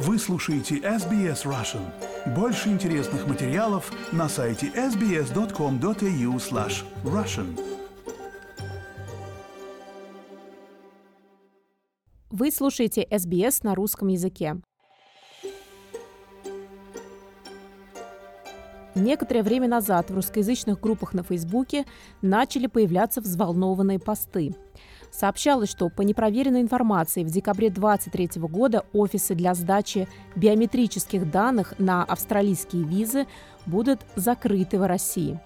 Вы слушаете SBS Russian. Больше интересных материалов на сайте sbs.com.au slash russian. Вы слушаете SBS на русском языке. Некоторое время назад в русскоязычных группах на Фейсбуке начали появляться взволнованные посты – Сообщалось, что по непроверенной информации в декабре 2023 года офисы для сдачи биометрических данных на австралийские визы будут закрыты в России.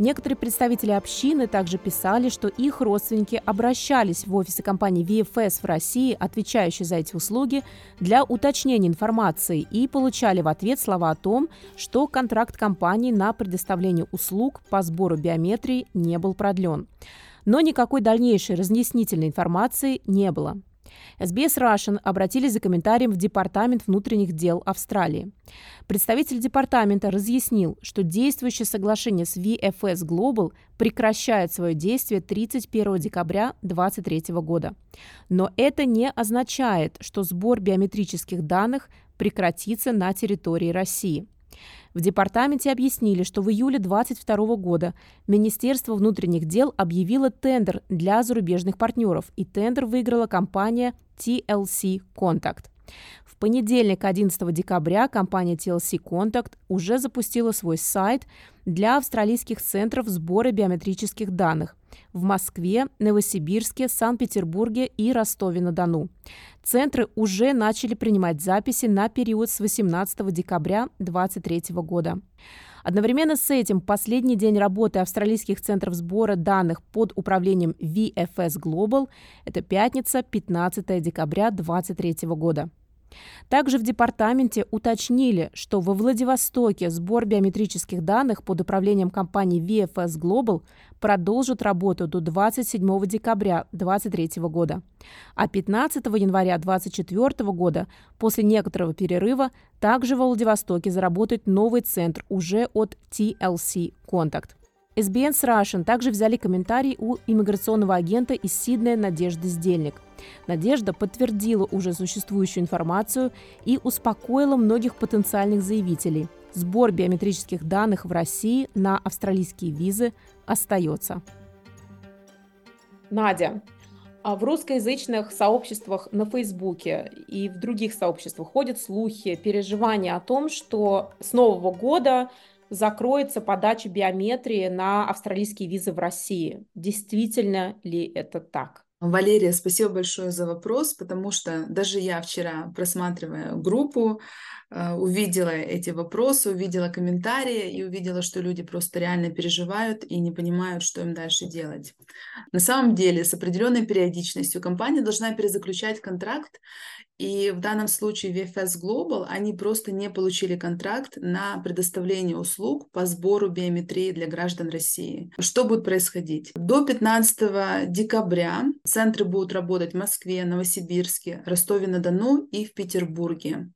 Некоторые представители общины также писали, что их родственники обращались в офисы компании VFS в России, отвечающей за эти услуги, для уточнения информации и получали в ответ слова о том, что контракт компании на предоставление услуг по сбору биометрии не был продлен но никакой дальнейшей разъяснительной информации не было. SBS Russian обратились за комментарием в Департамент внутренних дел Австралии. Представитель департамента разъяснил, что действующее соглашение с VFS Global прекращает свое действие 31 декабря 2023 года. Но это не означает, что сбор биометрических данных прекратится на территории России – в департаменте объяснили, что в июле 2022 года Министерство внутренних дел объявило тендер для зарубежных партнеров, и тендер выиграла компания TLC Contact. В понедельник, 11 декабря, компания TLC Contact уже запустила свой сайт для австралийских центров сбора биометрических данных в Москве, Новосибирске, Санкт-Петербурге и Ростове-на-Дону. Центры уже начали принимать записи на период с 18 декабря 2023 года. Одновременно с этим последний день работы австралийских центров сбора данных под управлением VFS Global – это пятница, 15 декабря 2023 года. Также в департаменте уточнили, что во Владивостоке сбор биометрических данных под управлением компании VFS Global продолжит работу до 27 декабря 2023 года. А 15 января 2024 года, после некоторого перерыва, также во Владивостоке заработает новый центр уже от TLC Contact. SBS Russian также взяли комментарий у иммиграционного агента из Сиднея Надежды Сдельник. Надежда подтвердила уже существующую информацию и успокоила многих потенциальных заявителей. Сбор биометрических данных в России на австралийские визы остается. Надя, а в русскоязычных сообществах на Фейсбуке и в других сообществах ходят слухи, переживания о том, что с Нового года закроется подача биометрии на австралийские визы в России. Действительно ли это так? Валерия, спасибо большое за вопрос, потому что даже я вчера, просматривая группу, увидела эти вопросы, увидела комментарии и увидела, что люди просто реально переживают и не понимают, что им дальше делать. На самом деле, с определенной периодичностью компания должна перезаключать контракт и в данном случае VFS Global, они просто не получили контракт на предоставление услуг по сбору биометрии для граждан России. Что будет происходить? До 15 декабря центры будут работать в Москве, Новосибирске, Ростове-на-Дону и в Петербурге.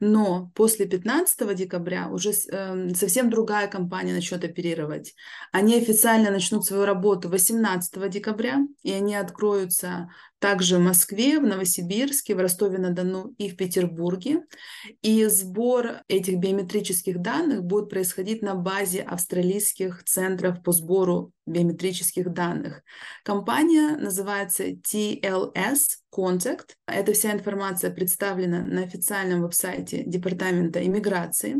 Но после 15 декабря уже э, совсем другая компания начнет оперировать. Они официально начнут свою работу 18 декабря, и они откроются также в Москве, в Новосибирске, в Ростове-на-Дону и в Петербурге. И сбор этих биометрических данных будет происходить на базе австралийских центров по сбору биометрических данных. Компания называется TLS Contact. Эта вся информация представлена на официальном веб-сайте Департамента иммиграции.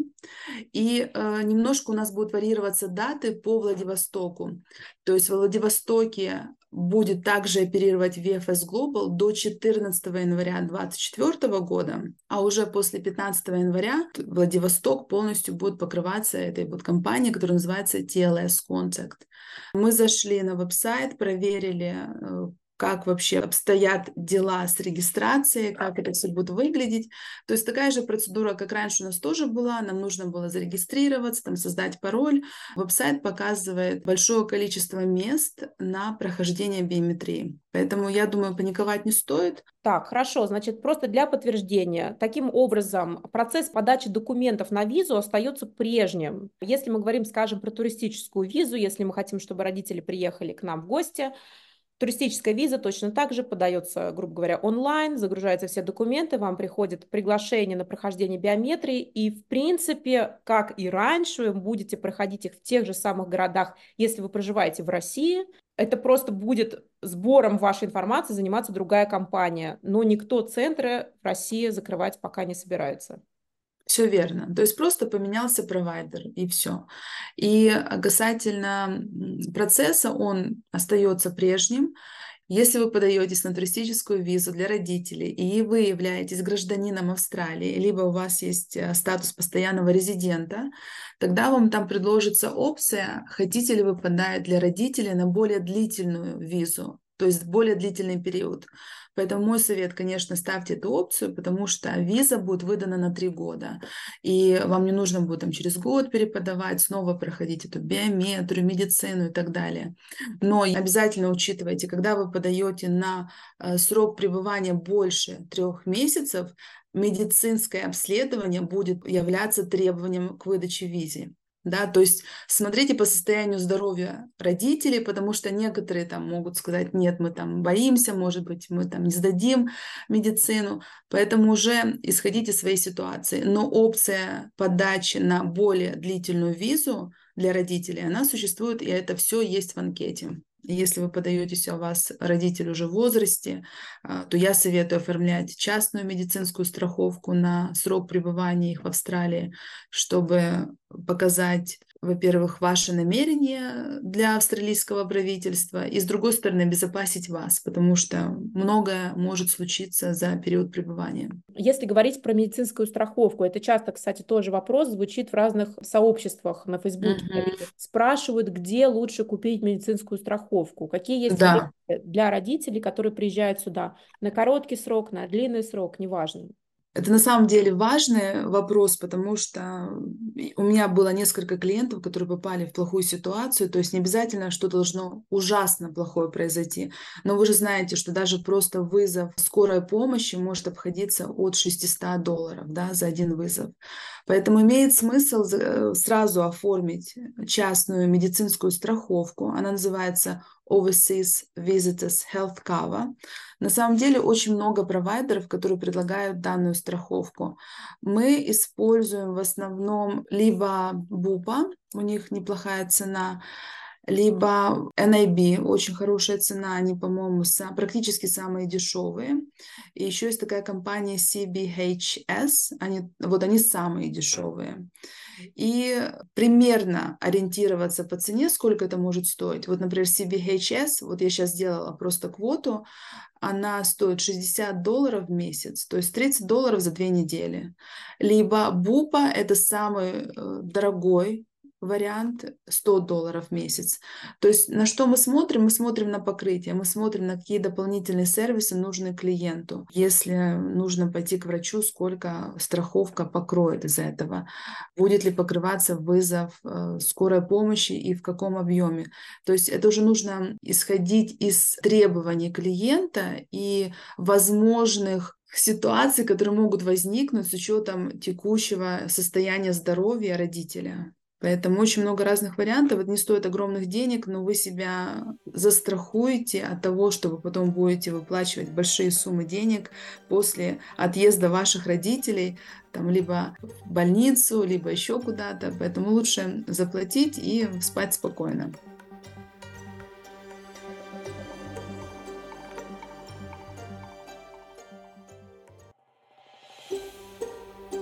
И э, немножко у нас будут варьироваться даты по Владивостоку. То есть в Владивостоке будет также оперировать VFS Global до 14 января 2024 года, а уже после 15 января Владивосток полностью будет покрываться этой вот компанией, которая называется TLS Contact. Мы зашли на веб-сайт, проверили, э, как вообще обстоят дела с регистрацией, как это все будет выглядеть. То есть такая же процедура, как раньше у нас тоже была, нам нужно было зарегистрироваться, там, создать пароль. Веб-сайт показывает большое количество мест на прохождение биометрии. Поэтому, я думаю, паниковать не стоит. Так, хорошо, значит, просто для подтверждения. Таким образом, процесс подачи документов на визу остается прежним. Если мы говорим, скажем, про туристическую визу, если мы хотим, чтобы родители приехали к нам в гости, Туристическая виза точно так же подается, грубо говоря, онлайн, загружаются все документы, вам приходит приглашение на прохождение биометрии, и, в принципе, как и раньше, вы будете проходить их в тех же самых городах, если вы проживаете в России. Это просто будет сбором вашей информации заниматься другая компания, но никто центры в России закрывать пока не собирается. Все верно. То есть просто поменялся провайдер и все. И касательно процесса, он остается прежним. Если вы подаетесь на туристическую визу для родителей, и вы являетесь гражданином Австралии, либо у вас есть э, статус постоянного резидента, тогда вам там предложится опция, хотите ли вы подать для родителей на более длительную визу, то есть более длительный период. Поэтому мой совет, конечно, ставьте эту опцию, потому что виза будет выдана на три года. И вам не нужно будет там через год переподавать, снова проходить эту биометрию, медицину и так далее. Но обязательно учитывайте, когда вы подаете на э, срок пребывания больше трех месяцев, медицинское обследование будет являться требованием к выдаче визы да, то есть смотрите по состоянию здоровья родителей, потому что некоторые там могут сказать, нет, мы там боимся, может быть, мы там не сдадим медицину, поэтому уже исходите из своей ситуации. Но опция подачи на более длительную визу для родителей, она существует, и это все есть в анкете. Если вы подаетесь, а у вас родитель уже в возрасте, а, то я советую оформлять частную медицинскую страховку на срок пребывания их в Австралии, чтобы показать во-первых, ваше намерение для австралийского правительства, и, с другой стороны, обезопасить вас, потому что многое может случиться за период пребывания. Если говорить про медицинскую страховку, это часто, кстати, тоже вопрос звучит в разных сообществах на Фейсбуке. Mm-hmm. Спрашивают, где лучше купить медицинскую страховку, какие есть да. для родителей, которые приезжают сюда на короткий срок, на длинный срок, неважно. Это на самом деле важный вопрос, потому что у меня было несколько клиентов, которые попали в плохую ситуацию, то есть не обязательно что должно ужасно плохое произойти, но вы же знаете, что даже просто вызов скорой помощи может обходиться от 600 долларов да, за один вызов. Поэтому имеет смысл э, сразу оформить частную медицинскую страховку, она называется Overseas Visitors Health Cover. На самом деле очень много провайдеров, которые предлагают данную страховку. Мы используем в основном либо БУПа, у них неплохая цена, либо NIB, очень хорошая цена, они, по-моему, практически самые дешевые. И еще есть такая компания CBHS, они, вот они самые дешевые. И примерно ориентироваться по цене, сколько это может стоить. Вот, например, CBHS, вот я сейчас сделала просто квоту, она стоит 60 долларов в месяц, то есть 30 долларов за две недели. Либо Бупа – это самый э, дорогой вариант 100 долларов в месяц. То есть на что мы смотрим? Мы смотрим на покрытие, мы смотрим на какие дополнительные сервисы нужны клиенту. Если нужно пойти к врачу, сколько страховка покроет из этого? Будет ли покрываться вызов э, скорой помощи и в каком объеме? То есть это уже нужно исходить из требований клиента и возможных ситуаций, которые могут возникнуть с учетом текущего состояния здоровья родителя. Поэтому очень много разных вариантов. Это не стоит огромных денег, но вы себя застрахуете от того, что вы потом будете выплачивать большие суммы денег после отъезда ваших родителей, там, либо в больницу, либо еще куда-то. Поэтому лучше заплатить и спать спокойно.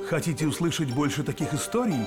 Хотите услышать больше таких историй?